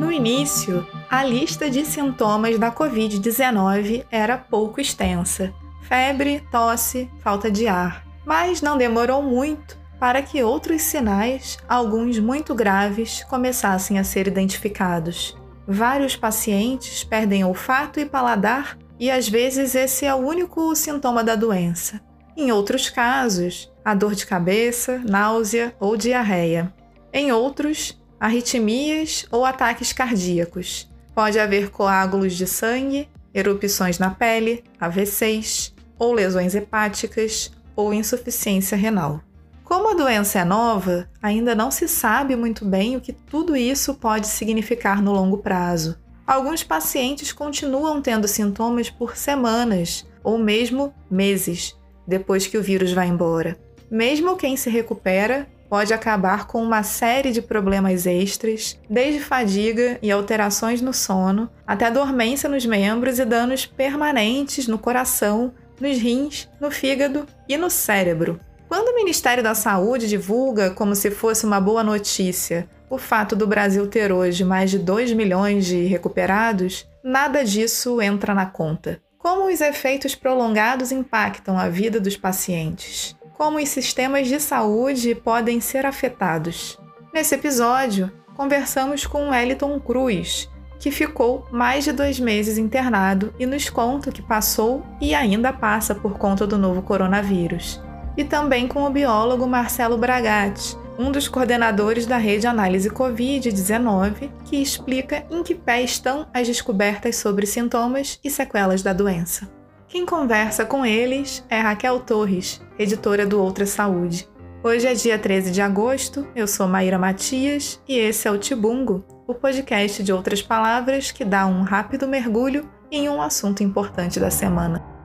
No início, a lista de sintomas da Covid-19 era pouco extensa: febre, tosse, falta de ar. Mas não demorou muito para que outros sinais, alguns muito graves, começassem a ser identificados. Vários pacientes perdem olfato e paladar, e às vezes esse é o único sintoma da doença. Em outros casos, a dor de cabeça, náusea ou diarreia. Em outros, arritmias ou ataques cardíacos. Pode haver coágulos de sangue, erupções na pele, AVCs, ou lesões hepáticas ou insuficiência renal. Como a doença é nova, ainda não se sabe muito bem o que tudo isso pode significar no longo prazo. Alguns pacientes continuam tendo sintomas por semanas ou mesmo meses depois que o vírus vai embora. Mesmo quem se recupera pode acabar com uma série de problemas extras, desde fadiga e alterações no sono, até dormência nos membros e danos permanentes no coração, nos rins, no fígado e no cérebro. Quando o Ministério da Saúde divulga como se fosse uma boa notícia o fato do Brasil ter hoje mais de 2 milhões de recuperados, nada disso entra na conta. Como os efeitos prolongados impactam a vida dos pacientes? Como os sistemas de saúde podem ser afetados. Nesse episódio, conversamos com Wellington Cruz, que ficou mais de dois meses internado e nos conta o que passou e ainda passa por conta do novo coronavírus. E também com o biólogo Marcelo Bragatti, um dos coordenadores da rede Análise Covid-19, que explica em que pé estão as descobertas sobre sintomas e sequelas da doença. Quem conversa com eles é Raquel Torres, editora do Outra Saúde. Hoje é dia 13 de agosto, eu sou Maíra Matias e esse é o Tibungo, o podcast de outras palavras que dá um rápido mergulho em um assunto importante da semana.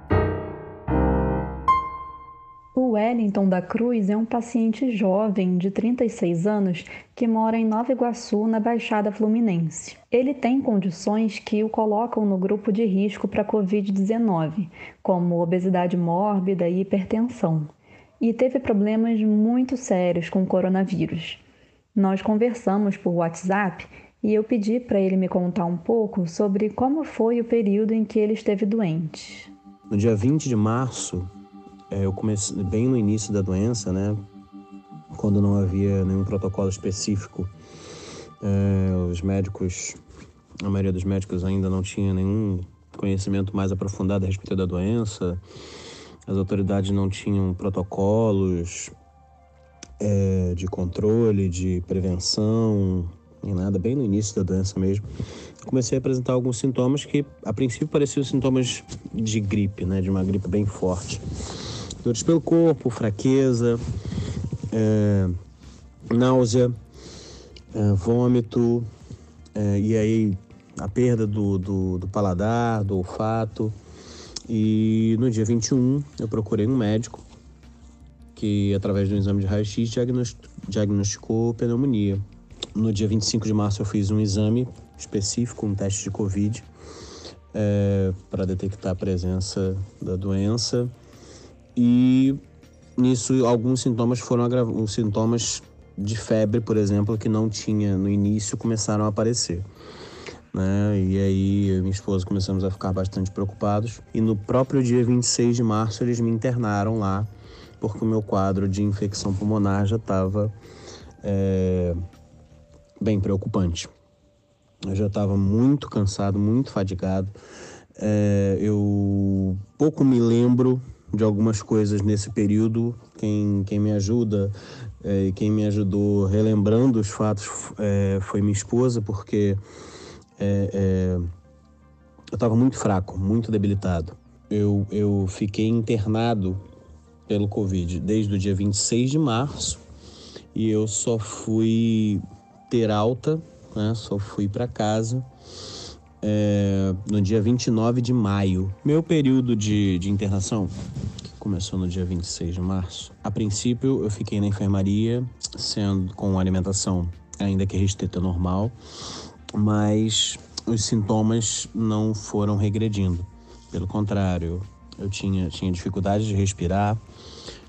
Wellington da Cruz é um paciente jovem de 36 anos que mora em Nova Iguaçu, na Baixada Fluminense. Ele tem condições que o colocam no grupo de risco para Covid-19, como obesidade mórbida e hipertensão, e teve problemas muito sérios com o coronavírus. Nós conversamos por WhatsApp e eu pedi para ele me contar um pouco sobre como foi o período em que ele esteve doente. No dia 20 de março, eu comecei bem no início da doença, né? Quando não havia nenhum protocolo específico, é, os médicos, a maioria dos médicos ainda não tinha nenhum conhecimento mais aprofundado a respeito da doença. As autoridades não tinham protocolos é, de controle, de prevenção, nem nada, bem no início da doença mesmo. Comecei a apresentar alguns sintomas que, a princípio, pareciam sintomas de gripe, né, de uma gripe bem forte dores pelo corpo, fraqueza, é, náusea, é, vômito, é, e aí a perda do, do, do, paladar, do olfato. E no dia 21 eu procurei um médico que, através de um exame de raio-x, diagnosticou pneumonia. No dia 25 de março eu fiz um exame específico, um teste de Covid, é, para detectar a presença da doença e nisso alguns sintomas foram agravados, sintomas de febre, por exemplo, que não tinha no início começaram a aparecer. Né? E aí eu e minha esposa começamos a ficar bastante preocupados. E no próprio dia 26 de março eles me internaram lá, porque o meu quadro de infecção pulmonar já estava é, bem preocupante. Eu já estava muito cansado, muito fadigado. É, eu pouco me lembro de algumas coisas nesse período. Quem, quem me ajuda e é, quem me ajudou relembrando os fatos é, foi minha esposa, porque é eu estava muito fraco, muito debilitado. Eu, eu fiquei internado pelo Covid desde o dia 26 de março e eu só fui ter alta, né, só fui para casa é, no dia 29 de maio. Meu período de, de internação começou no dia 26 de março. A princípio, eu fiquei na enfermaria, sendo com alimentação ainda que restrita normal, mas os sintomas não foram regredindo. Pelo contrário, eu tinha, tinha dificuldade de respirar,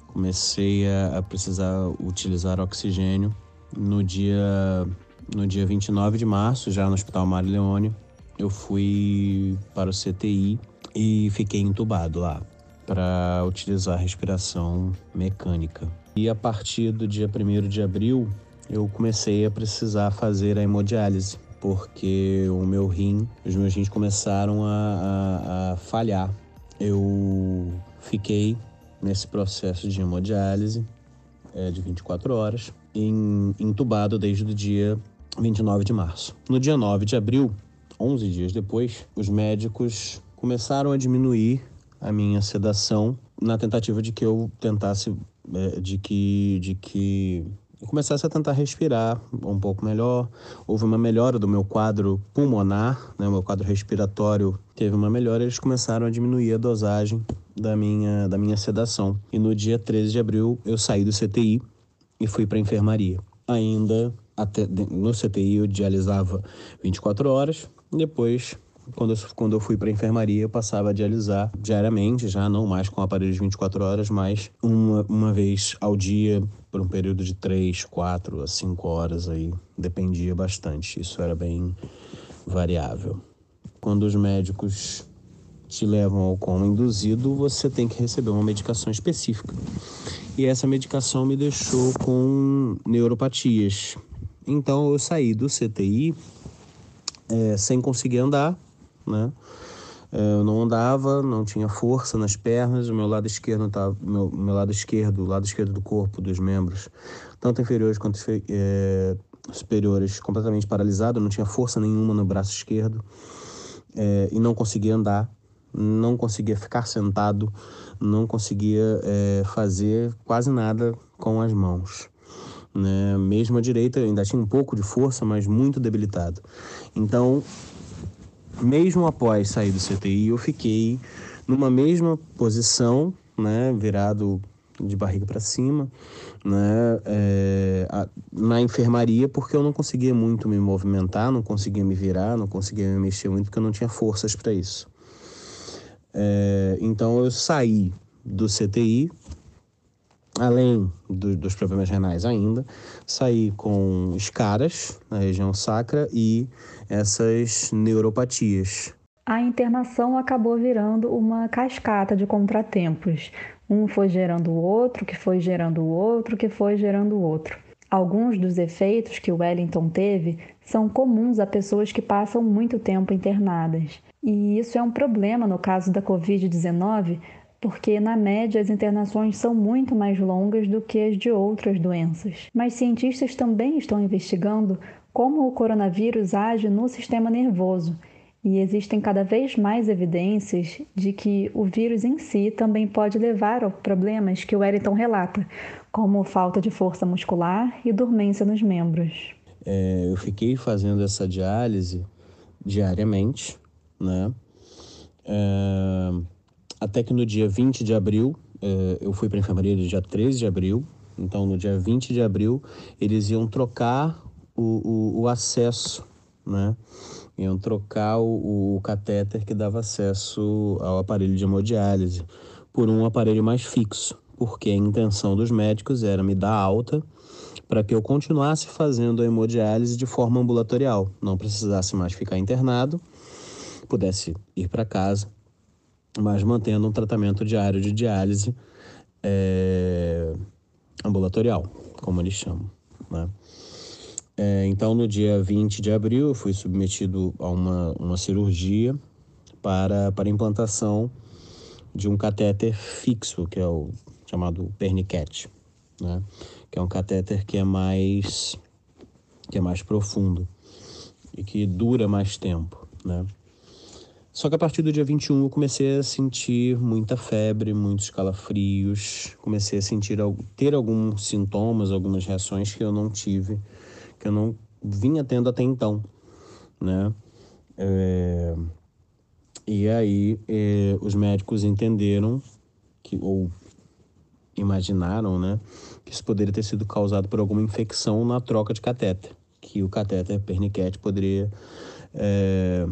comecei a, a precisar utilizar oxigênio. No dia no dia 29 de março, já no Hospital Mário Leone, eu fui para o CTI e fiquei entubado lá para utilizar respiração mecânica. E a partir do dia 1 de abril, eu comecei a precisar fazer a hemodiálise, porque o meu rim, os meus rins começaram a, a, a falhar. Eu fiquei nesse processo de hemodiálise é, de 24 horas, em, entubado desde o dia 29 de março. No dia 9 de abril, 11 dias depois, os médicos começaram a diminuir a minha sedação na tentativa de que eu tentasse, é, de que, de que eu começasse a tentar respirar um pouco melhor. Houve uma melhora do meu quadro pulmonar, né? meu quadro respiratório teve uma melhora. Eles começaram a diminuir a dosagem da minha, da minha sedação. E no dia 13 de abril eu saí do CTI e fui para enfermaria. Ainda até, no CTI eu dialisava 24 horas, depois quando eu, quando eu fui para enfermaria, eu passava a dialisar diariamente, já não mais com aparelhos de 24 horas, mas uma, uma vez ao dia, por um período de 3, 4 a 5 horas aí, dependia bastante. Isso era bem variável. Quando os médicos te levam ao coma induzido, você tem que receber uma medicação específica. E essa medicação me deixou com neuropatias. Então eu saí do CTI é, sem conseguir andar né? É, eu não andava, não tinha força nas pernas, o meu lado esquerdo tava, meu, meu lado esquerdo, o lado esquerdo do corpo, dos membros, tanto inferiores quanto é, superiores, completamente paralisado, não tinha força nenhuma no braço esquerdo é, e não conseguia andar, não conseguia ficar sentado, não conseguia é, fazer quase nada com as mãos. Né? Mesmo a direita ainda tinha um pouco de força, mas muito debilitado. Então mesmo após sair do CTI, eu fiquei numa mesma posição, né, virado de barriga para cima, né, é, a, na enfermaria, porque eu não conseguia muito me movimentar, não conseguia me virar, não conseguia me mexer muito, porque eu não tinha forças para isso. É, então eu saí do CTI, além do, dos problemas renais ainda, saí com escaras na região sacra e essas neuropatias. A internação acabou virando uma cascata de contratempos. Um foi gerando o outro, que foi gerando o outro, que foi gerando o outro. Alguns dos efeitos que Wellington teve são comuns a pessoas que passam muito tempo internadas. E isso é um problema no caso da Covid-19, porque, na média, as internações são muito mais longas do que as de outras doenças. Mas cientistas também estão investigando como o coronavírus age no sistema nervoso e existem cada vez mais evidências de que o vírus em si também pode levar a problemas que o Wellington relata, como falta de força muscular e dormência nos membros. É, eu fiquei fazendo essa diálise diariamente, né? É, até que no dia 20 de abril, é, eu fui para a enfermaria no dia 13 de abril, então no dia 20 de abril eles iam trocar o, o, o acesso, né? Iam trocar o, o catéter que dava acesso ao aparelho de hemodiálise por um aparelho mais fixo, porque a intenção dos médicos era me dar alta para que eu continuasse fazendo a hemodiálise de forma ambulatorial, não precisasse mais ficar internado, pudesse ir para casa, mas mantendo um tratamento diário de diálise é, ambulatorial, como eles chamam. Né? É, então, no dia 20 de abril, eu fui submetido a uma, uma cirurgia para, para implantação de um catéter fixo, que é o chamado perniquete, né? que é um catéter que é mais que é mais profundo e que dura mais tempo, né? Só que a partir do dia 21 eu comecei a sentir muita febre, muitos calafrios, comecei a sentir ter alguns sintomas, algumas reações que eu não tive que eu não vinha tendo até então, né? É, e aí é, os médicos entenderam que ou imaginaram, né, que isso poderia ter sido causado por alguma infecção na troca de catéter, que o catéter perniquete poderia é,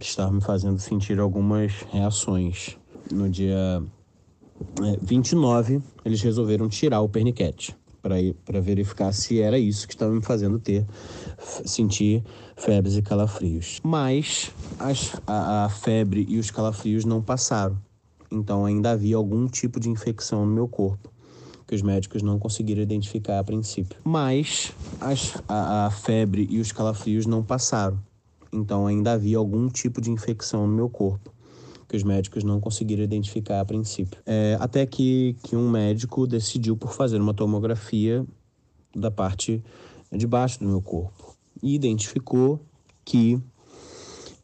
estar me fazendo sentir algumas reações. No dia 29, é, eles resolveram tirar o perniquete para verificar se era isso que estava me fazendo ter sentir febres e calafrios. Mas as, a, a febre e os calafrios não passaram, então ainda havia algum tipo de infecção no meu corpo que os médicos não conseguiram identificar a princípio. Mas as, a, a febre e os calafrios não passaram, então ainda havia algum tipo de infecção no meu corpo que os médicos não conseguiram identificar a princípio. É, até que, que um médico decidiu por fazer uma tomografia da parte de baixo do meu corpo e identificou que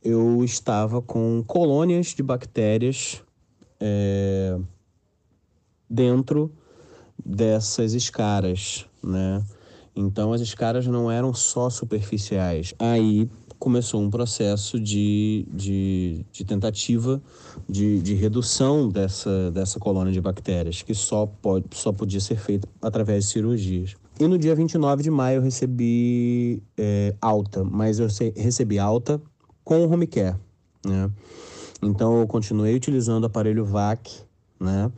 eu estava com colônias de bactérias é, dentro dessas escaras, né? Então as escaras não eram só superficiais. Aí começou um processo de, de, de tentativa de, de, redução dessa, dessa colônia de bactérias, que só, pode, só podia ser feito através de cirurgias. E no dia 29 de maio eu recebi é, alta, mas eu recebi alta com o home care, né? Então eu continuei utilizando o aparelho VAC, né?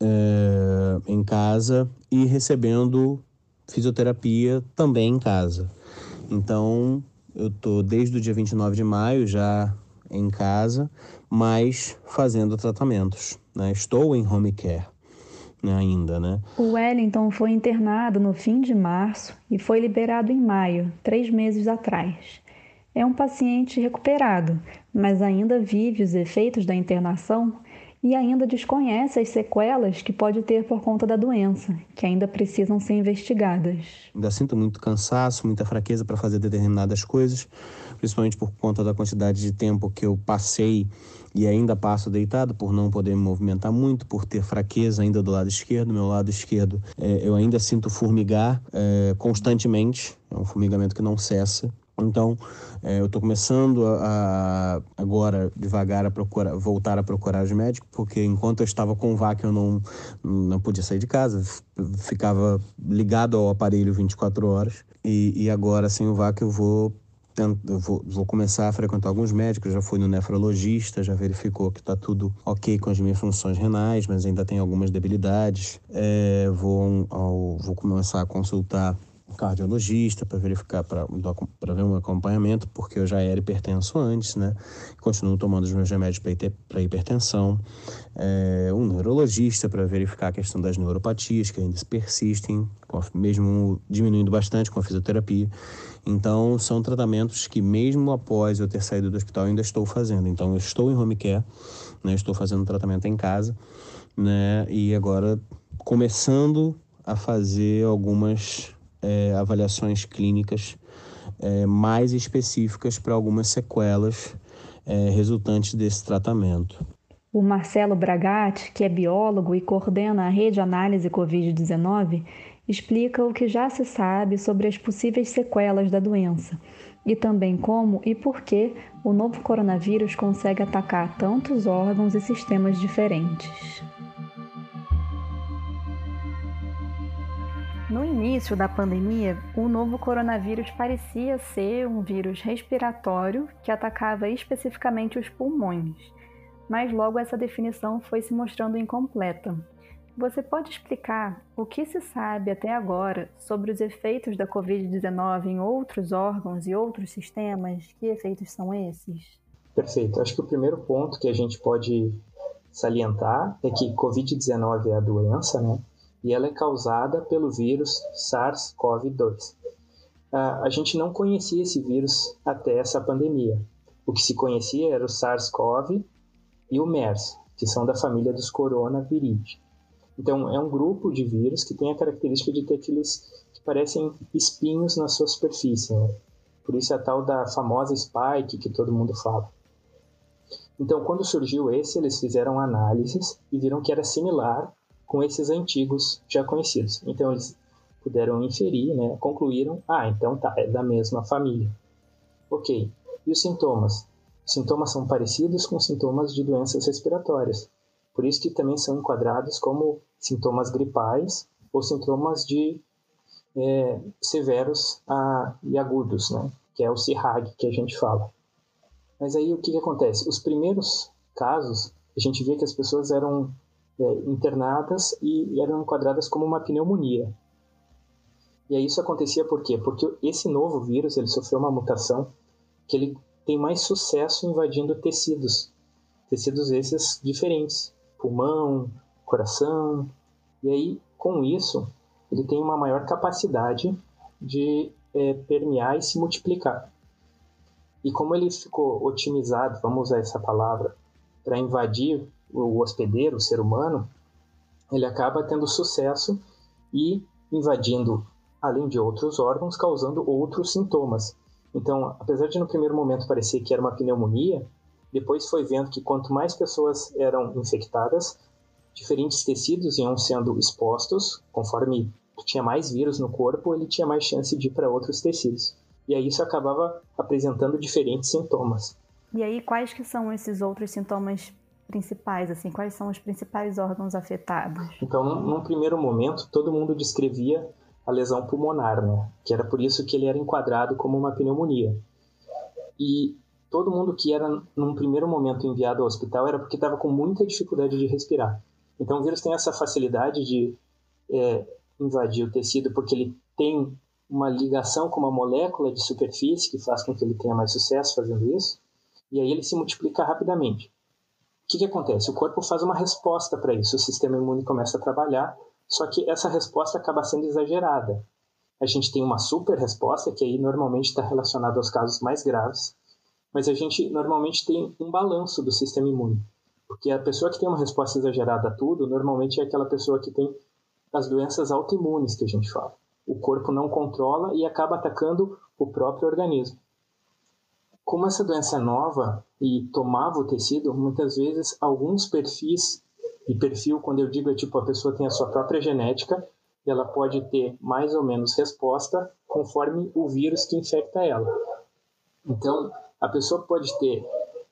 É, em casa e recebendo fisioterapia também em casa. Então, eu tô desde o dia 29 de maio já em casa, mas fazendo tratamentos. Né? Estou em home care né, ainda, né? O Wellington foi internado no fim de março e foi liberado em maio, três meses atrás. É um paciente recuperado, mas ainda vive os efeitos da internação e ainda desconhece as sequelas que pode ter por conta da doença, que ainda precisam ser investigadas. Ainda sinto muito cansaço, muita fraqueza para fazer determinadas coisas, principalmente por conta da quantidade de tempo que eu passei e ainda passo deitado por não poder me movimentar muito, por ter fraqueza ainda do lado esquerdo. Meu lado esquerdo é, eu ainda sinto formigar é, constantemente, é um formigamento que não cessa. Então, é, eu estou começando a, a, agora devagar a procurar, voltar a procurar os médicos, porque enquanto eu estava com o VAC eu não, não podia sair de casa, ficava ligado ao aparelho 24 horas. E, e agora sem o VAC eu vou eu vou, vou, começar a frequentar alguns médicos, já fui no nefrologista, já verificou que está tudo ok com as minhas funções renais, mas ainda tem algumas debilidades. É, vou, ao, vou começar a consultar cardiologista para verificar, para ver um acompanhamento, porque eu já era hipertenso antes, né? Continuo tomando os meus remédios para hipertensão. É, um neurologista para verificar a questão das neuropatias que ainda persistem, mesmo diminuindo bastante com a fisioterapia. Então, são tratamentos que, mesmo após eu ter saído do hospital, ainda estou fazendo. Então, eu estou em home care, né? estou fazendo tratamento em casa, né? E agora começando a fazer algumas é, avaliações clínicas é, mais específicas para algumas sequelas é, resultantes desse tratamento. O Marcelo Bragatti, que é biólogo e coordena a rede análise Covid-19, explica o que já se sabe sobre as possíveis sequelas da doença e também como e por que o novo coronavírus consegue atacar tantos órgãos e sistemas diferentes. No início da pandemia, o novo coronavírus parecia ser um vírus respiratório que atacava especificamente os pulmões, mas logo essa definição foi se mostrando incompleta. Você pode explicar o que se sabe até agora sobre os efeitos da Covid-19 em outros órgãos e outros sistemas? Que efeitos são esses? Perfeito. Acho que o primeiro ponto que a gente pode salientar é que Covid-19 é a doença, né? E ela é causada pelo vírus SARS-CoV-2. Ah, a gente não conhecia esse vírus até essa pandemia. O que se conhecia era o SARS-CoV e o MERS, que são da família dos coronaviridae. Então, é um grupo de vírus que tem a característica de ter aqueles que parecem espinhos na sua superfície. Né? Por isso é a tal da famosa spike que todo mundo fala. Então, quando surgiu esse, eles fizeram análises e viram que era similar com esses antigos já conhecidos. Então eles puderam inferir, né, concluíram, ah, então tá, é da mesma família. Ok. E os sintomas? Os sintomas são parecidos com sintomas de doenças respiratórias. Por isso que também são enquadrados como sintomas gripais ou sintomas de é, severos a, e agudos, né? que é o CIRAG que a gente fala. Mas aí o que, que acontece? Os primeiros casos, a gente vê que as pessoas eram é, internadas e eram enquadradas como uma pneumonia. E aí isso acontecia por quê? Porque esse novo vírus ele sofreu uma mutação que ele tem mais sucesso invadindo tecidos, tecidos esses diferentes, pulmão, coração. E aí com isso ele tem uma maior capacidade de é, permear e se multiplicar. E como ele ficou otimizado, vamos usar essa palavra, para invadir o hospedeiro, o ser humano, ele acaba tendo sucesso e invadindo, além de outros órgãos, causando outros sintomas. Então, apesar de no primeiro momento parecer que era uma pneumonia, depois foi vendo que quanto mais pessoas eram infectadas, diferentes tecidos iam sendo expostos, conforme tinha mais vírus no corpo, ele tinha mais chance de ir para outros tecidos. E aí isso acabava apresentando diferentes sintomas. E aí quais que são esses outros sintomas principais, assim, quais são os principais órgãos afetados? Então, num, primeiro momento, todo mundo descrevia a lesão pulmonar, né? Que era por isso que ele era enquadrado como uma pneumonia. E todo mundo que era, num primeiro momento, enviado ao hospital era porque estava com muita dificuldade de respirar. Então, o vírus tem essa facilidade de é, invadir o tecido porque ele tem uma ligação com uma molécula de superfície que faz com que ele tenha mais sucesso fazendo isso, e aí ele se multiplica rapidamente que, que acontece? O corpo faz uma resposta para isso, o sistema imune começa a trabalhar, só que essa resposta acaba sendo exagerada. A gente tem uma super resposta, que aí normalmente está relacionada aos casos mais graves, mas a gente normalmente tem um balanço do sistema imune. Porque a pessoa que tem uma resposta exagerada a tudo, normalmente é aquela pessoa que tem as doenças autoimunes que a gente fala. O corpo não controla e acaba atacando o próprio organismo. Como essa doença é nova e tomava o tecido, muitas vezes alguns perfis, e perfil, quando eu digo é tipo a pessoa tem a sua própria genética, e ela pode ter mais ou menos resposta conforme o vírus que infecta ela. Então, a pessoa pode ter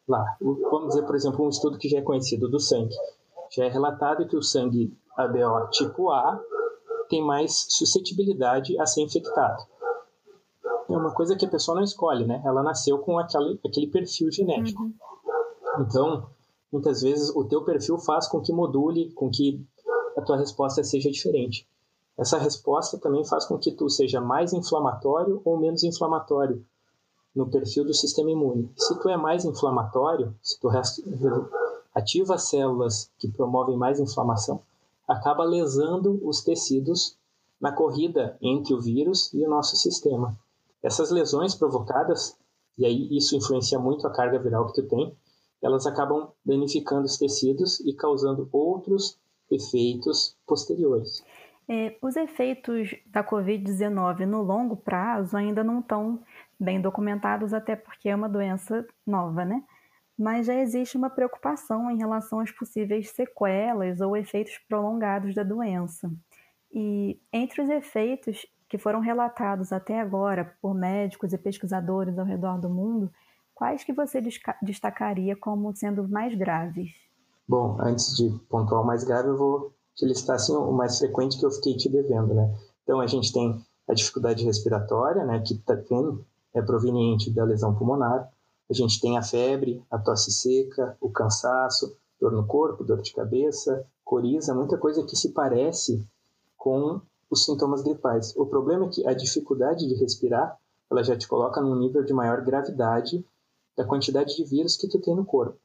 lá, vamos dizer, por exemplo, um estudo que já é conhecido do sangue. Já é relatado que o sangue ABO tipo A tem mais suscetibilidade a ser infectado é uma coisa que a pessoa não escolhe, né? Ela nasceu com aquele, aquele perfil genético. Uhum. Então, muitas vezes o teu perfil faz com que module, com que a tua resposta seja diferente. Essa resposta também faz com que tu seja mais inflamatório ou menos inflamatório no perfil do sistema imune. Se tu é mais inflamatório, se tu ativa células que promovem mais inflamação, acaba lesando os tecidos na corrida entre o vírus e o nosso sistema. Essas lesões provocadas, e aí isso influencia muito a carga viral que tu tem, elas acabam danificando os tecidos e causando outros efeitos posteriores. É, os efeitos da Covid-19 no longo prazo ainda não estão bem documentados, até porque é uma doença nova, né? Mas já existe uma preocupação em relação às possíveis sequelas ou efeitos prolongados da doença. E entre os efeitos que foram relatados até agora por médicos e pesquisadores ao redor do mundo, quais que você destacaria como sendo mais graves? Bom, antes de pontuar o mais grave, eu vou te listar assim, o mais frequente que eu fiquei te devendo, né? Então, a gente tem a dificuldade respiratória, né, que também é proveniente da lesão pulmonar. A gente tem a febre, a tosse seca, o cansaço, dor no corpo, dor de cabeça, coriza, muita coisa que se parece com os sintomas gripais. O problema é que a dificuldade de respirar, ela já te coloca num nível de maior gravidade da quantidade de vírus que tu tem no corpo.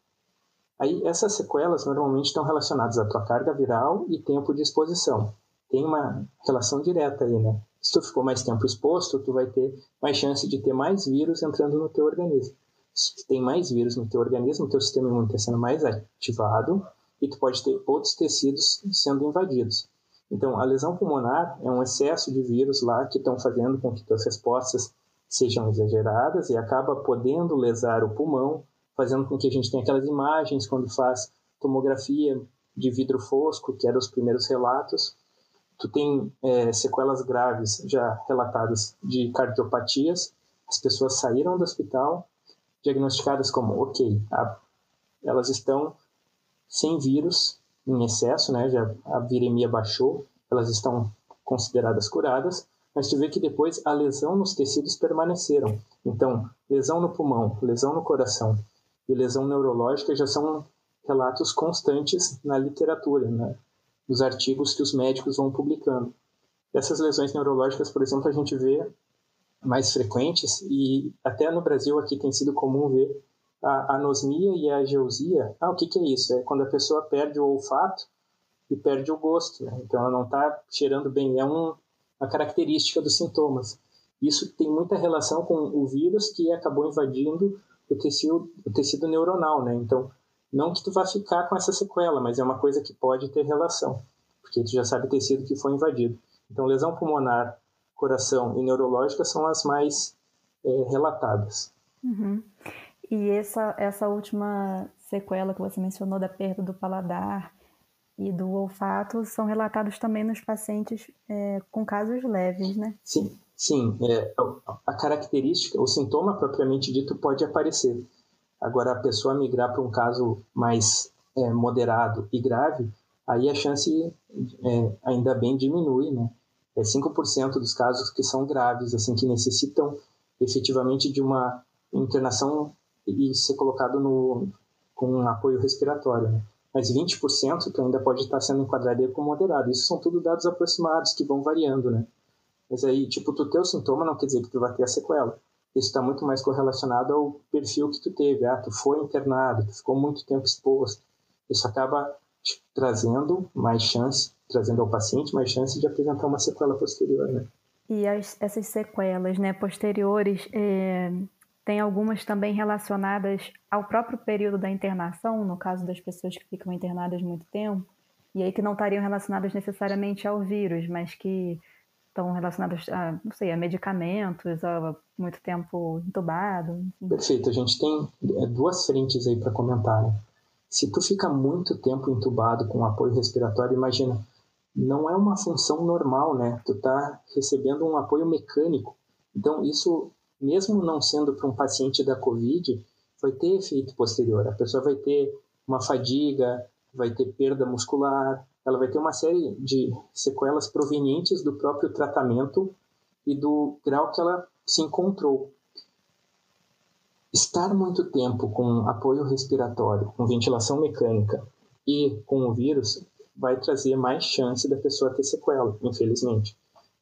Aí essas sequelas normalmente estão relacionadas à tua carga viral e tempo de exposição. Tem uma relação direta aí, né? Se tu ficou mais tempo exposto, tu vai ter mais chance de ter mais vírus entrando no teu organismo. Se tem mais vírus no teu organismo, teu sistema imune está sendo mais ativado e tu pode ter outros tecidos sendo invadidos. Então, a lesão pulmonar é um excesso de vírus lá que estão fazendo com que as respostas sejam exageradas e acaba podendo lesar o pulmão, fazendo com que a gente tenha aquelas imagens quando faz tomografia de vidro fosco, que eram os primeiros relatos. Tu tem é, sequelas graves já relatadas de cardiopatias. As pessoas saíram do hospital diagnosticadas como, ok, a, elas estão sem vírus, em excesso, né? Já a viremia baixou, elas estão consideradas curadas, mas tu vê que depois a lesão nos tecidos permaneceram. Então, lesão no pulmão, lesão no coração e lesão neurológica já são relatos constantes na literatura, né? nos artigos que os médicos vão publicando. Essas lesões neurológicas, por exemplo, a gente vê mais frequentes e até no Brasil aqui tem sido comum ver a anosmia e a geusia. Ah, o que, que é isso? É quando a pessoa perde o olfato e perde o gosto. Né? Então ela não está cheirando bem. É um, uma característica dos sintomas. Isso tem muita relação com o vírus que acabou invadindo o tecido, o tecido neuronal, né? Então, não que tu vá ficar com essa sequela, mas é uma coisa que pode ter relação, porque tu já sabe o tecido que foi invadido. Então, lesão pulmonar, coração e neurológica são as mais é, relatadas. Uhum. E essa, essa última sequela que você mencionou da perda do paladar e do olfato são relatados também nos pacientes é, com casos leves, né? Sim, sim. É, a característica, o sintoma propriamente dito pode aparecer. Agora, a pessoa migrar para um caso mais é, moderado e grave, aí a chance é, ainda bem diminui, né? É 5% dos casos que são graves, assim, que necessitam efetivamente de uma internação e ser colocado no, com um apoio respiratório, né? mas 20% que ainda pode estar sendo enquadrado como moderado. Isso são tudo dados aproximados que vão variando, né? Mas aí, tipo, tu ter o sintoma não quer dizer que tu vai ter a sequela. Isso está muito mais correlacionado ao perfil que tu teve. Ah, tu foi internado, tu ficou muito tempo exposto. Isso acaba trazendo mais chance, trazendo ao paciente mais chance de apresentar uma sequela posterior, né? E as, essas sequelas, né, posteriores, é, tem algumas também relacionadas ao próprio período da internação, no caso das pessoas que ficam internadas muito tempo, e aí que não estariam relacionadas necessariamente ao vírus, mas que estão relacionadas a, não sei, a medicamentos, a muito tempo entubado. Perfeito, a gente tem é, duas frentes aí para comentar. Né? Se tu fica muito tempo entubado com apoio respiratório, imagina, não é uma função normal, né? Tu tá recebendo um apoio mecânico. Então isso mesmo não sendo para um paciente da COVID, vai ter efeito posterior. A pessoa vai ter uma fadiga, vai ter perda muscular, ela vai ter uma série de sequelas provenientes do próprio tratamento e do grau que ela se encontrou. Estar muito tempo com apoio respiratório, com ventilação mecânica e com o vírus vai trazer mais chance da pessoa ter sequela, infelizmente.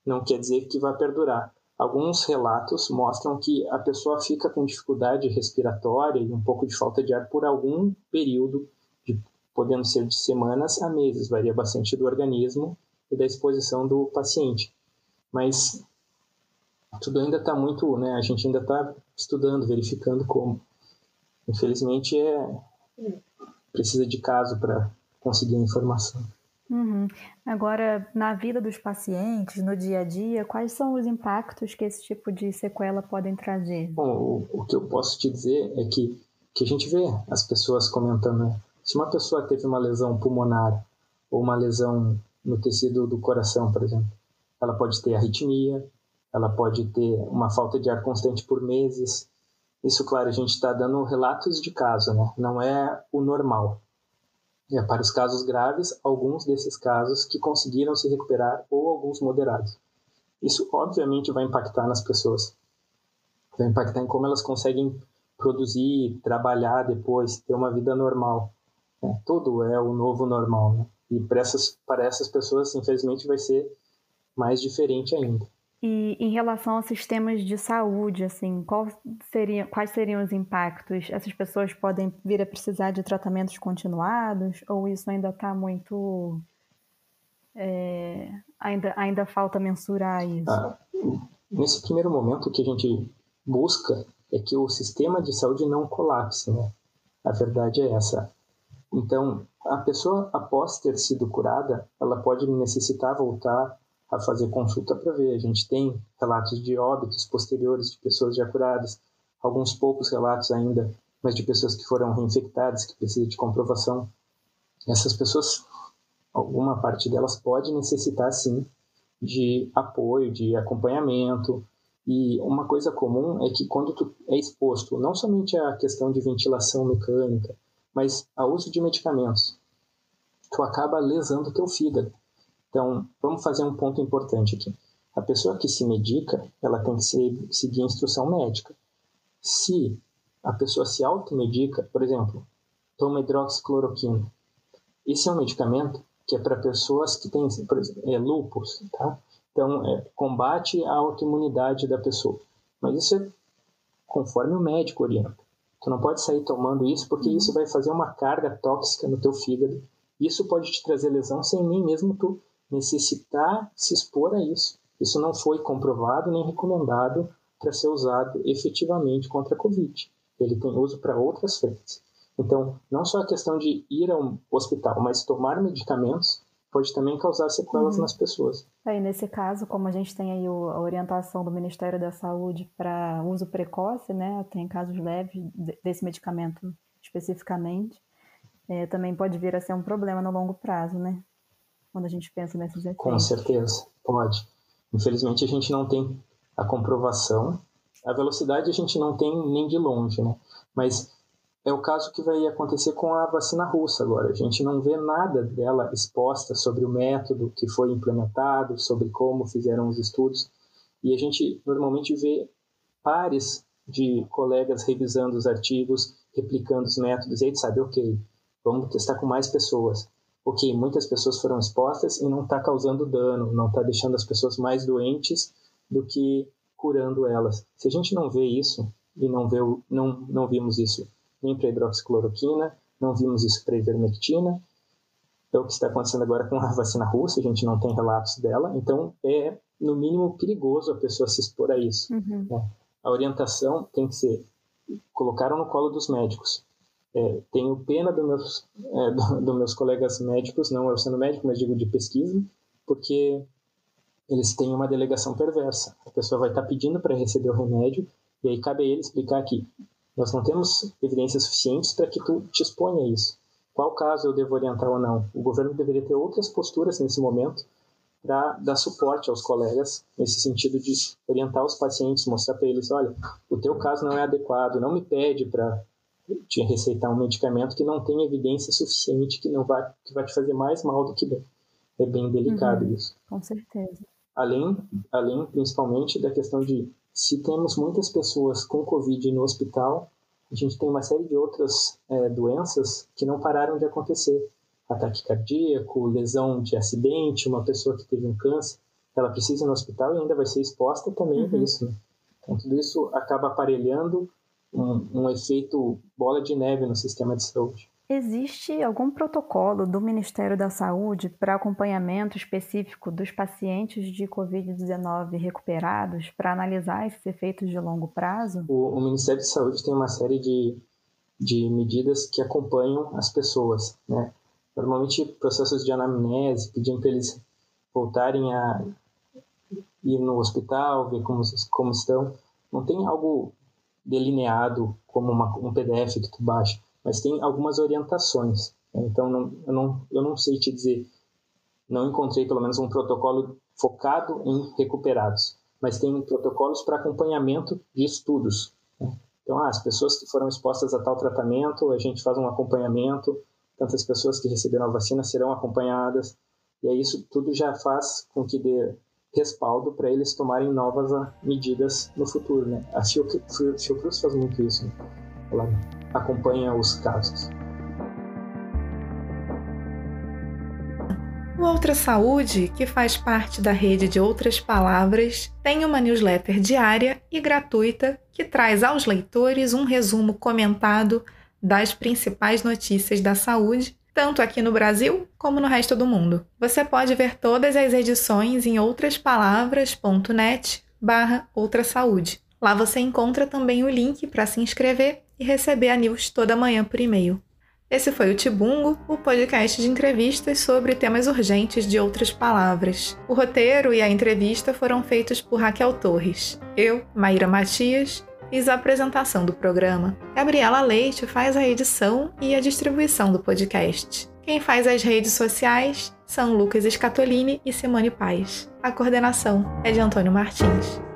Não quer dizer que vai perdurar, Alguns relatos mostram que a pessoa fica com dificuldade respiratória e um pouco de falta de ar por algum período, de, podendo ser de semanas a meses, varia bastante do organismo e da exposição do paciente. Mas tudo ainda está muito, né? A gente ainda está estudando, verificando como. Infelizmente é precisa de caso para conseguir a informação. Uhum. Agora, na vida dos pacientes, no dia a dia, quais são os impactos que esse tipo de sequela podem trazer? Bom, o, o que eu posso te dizer é que, que a gente vê as pessoas comentando, né? se uma pessoa teve uma lesão pulmonar ou uma lesão no tecido do coração, por exemplo, ela pode ter arritmia, ela pode ter uma falta de ar constante por meses. Isso, claro, a gente está dando relatos de caso, né? Não é o normal. É, para os casos graves, alguns desses casos que conseguiram se recuperar ou alguns moderados. Isso, obviamente, vai impactar nas pessoas. Vai impactar em como elas conseguem produzir, trabalhar depois, ter uma vida normal. É, tudo é o novo normal. Né? E para essas, para essas pessoas, infelizmente, vai ser mais diferente ainda. E em relação aos sistemas de saúde, assim, seria, quais seriam os impactos? Essas pessoas podem vir a precisar de tratamentos continuados ou isso ainda está muito. É, ainda, ainda falta mensurar isso? Ah, nesse primeiro momento, o que a gente busca é que o sistema de saúde não colapse, né? A verdade é essa. Então, a pessoa, após ter sido curada, ela pode necessitar voltar a fazer consulta para ver. A gente tem relatos de óbitos posteriores de pessoas já curadas, alguns poucos relatos ainda, mas de pessoas que foram reinfectadas, que precisam de comprovação. Essas pessoas, alguma parte delas pode necessitar sim de apoio, de acompanhamento. E uma coisa comum é que quando tu é exposto não somente à questão de ventilação mecânica, mas ao uso de medicamentos, tu acaba lesando teu fígado. Então, vamos fazer um ponto importante aqui. A pessoa que se medica, ela tem que seguir a instrução médica. Se a pessoa se automedica, por exemplo, toma hidroxicloroquina. Esse é um medicamento que é para pessoas que têm, exemplo, é lúpus, tá? Então, é, combate a autoimunidade da pessoa. Mas isso é conforme o médico orienta. Tu não pode sair tomando isso porque isso vai fazer uma carga tóxica no teu fígado. Isso pode te trazer lesão sem nem mesmo tu necessitar se expor a isso. Isso não foi comprovado nem recomendado para ser usado efetivamente contra a Covid. Ele tem uso para outras frentes. Então, não só a questão de ir ao hospital, mas tomar medicamentos pode também causar sequelas uhum. nas pessoas. Aí, nesse caso, como a gente tem aí a orientação do Ministério da Saúde para uso precoce, né, tem casos leves desse medicamento especificamente, é, também pode vir a ser um problema no longo prazo, né? Quando a gente pensa nesses efeitos. Com certeza, pode. Infelizmente, a gente não tem a comprovação. A velocidade a gente não tem nem de longe, né? Mas é o caso que vai acontecer com a vacina russa agora. A gente não vê nada dela exposta sobre o método que foi implementado, sobre como fizeram os estudos. E a gente normalmente vê pares de colegas revisando os artigos, replicando os métodos, e aí sabe, ok, vamos testar com mais pessoas. Ok, muitas pessoas foram expostas e não está causando dano, não está deixando as pessoas mais doentes do que curando elas. Se a gente não vê isso, e não, vê, não, não vimos isso nem para hidroxicloroquina, não vimos isso para ivermectina. É o que está acontecendo agora com a vacina russa, a gente não tem relatos dela, então é, no mínimo, perigoso a pessoa se expor a isso. Uhum. Né? A orientação tem que ser: colocaram no colo dos médicos. É, tenho pena dos meus, é, do, do meus colegas médicos, não eu sendo médico, mas digo de pesquisa, porque eles têm uma delegação perversa. A pessoa vai estar pedindo para receber o remédio, e aí cabe a ele explicar que nós não temos evidências suficientes para que tu te exponha a isso. Qual caso eu devo orientar ou não? O governo deveria ter outras posturas nesse momento para dar suporte aos colegas nesse sentido de orientar os pacientes, mostrar para eles, olha, o teu caso não é adequado, não me pede para te receitar um medicamento que não tem evidência suficiente, que não vai que vai te fazer mais mal do que bem. É bem delicado uhum, isso. Com certeza. Além, além principalmente da questão de se temos muitas pessoas com Covid no hospital, a gente tem uma série de outras é, doenças que não pararam de acontecer. Ataque cardíaco, lesão de acidente, uma pessoa que teve um câncer, ela precisa ir no hospital e ainda vai ser exposta também uhum. a isso. Né? Então, tudo isso acaba aparelhando um, um efeito bola de neve no sistema de saúde. Existe algum protocolo do Ministério da Saúde para acompanhamento específico dos pacientes de Covid-19 recuperados para analisar esses efeitos de longo prazo? O, o, Ministério da Saúde tem uma série de, de medidas que acompanham as pessoas, né? Normalmente processos de anamnese, pedindo para eles voltarem a ir no hospital, ver como, como estão. Não tem algo delineado como uma, um PDF que tu baixa mas tem algumas orientações. Né? Então, não, eu, não, eu não sei te dizer, não encontrei pelo menos um protocolo focado em recuperados, mas tem protocolos para acompanhamento de estudos. Né? Então, ah, as pessoas que foram expostas a tal tratamento, a gente faz um acompanhamento, tantas pessoas que receberam a vacina serão acompanhadas, e aí isso tudo já faz com que dê respaldo para eles tomarem novas ah, medidas no futuro. Né? A Fiocruz faz muito isso. Né? Ela acompanha os casos. O Outra Saúde, que faz parte da rede de Outras Palavras, tem uma newsletter diária e gratuita que traz aos leitores um resumo comentado das principais notícias da saúde, tanto aqui no Brasil como no resto do mundo. Você pode ver todas as edições em outraspalavras.net barra Outra Saúde. Lá você encontra também o link para se inscrever e receber a news toda manhã por e-mail. Esse foi o Tibungo, o podcast de entrevistas sobre temas urgentes de outras palavras. O roteiro e a entrevista foram feitos por Raquel Torres. Eu, Maíra Matias, fiz a apresentação do programa. Gabriela Leite faz a edição e a distribuição do podcast. Quem faz as redes sociais são Lucas Escatolini e Simone Paz. A coordenação é de Antônio Martins.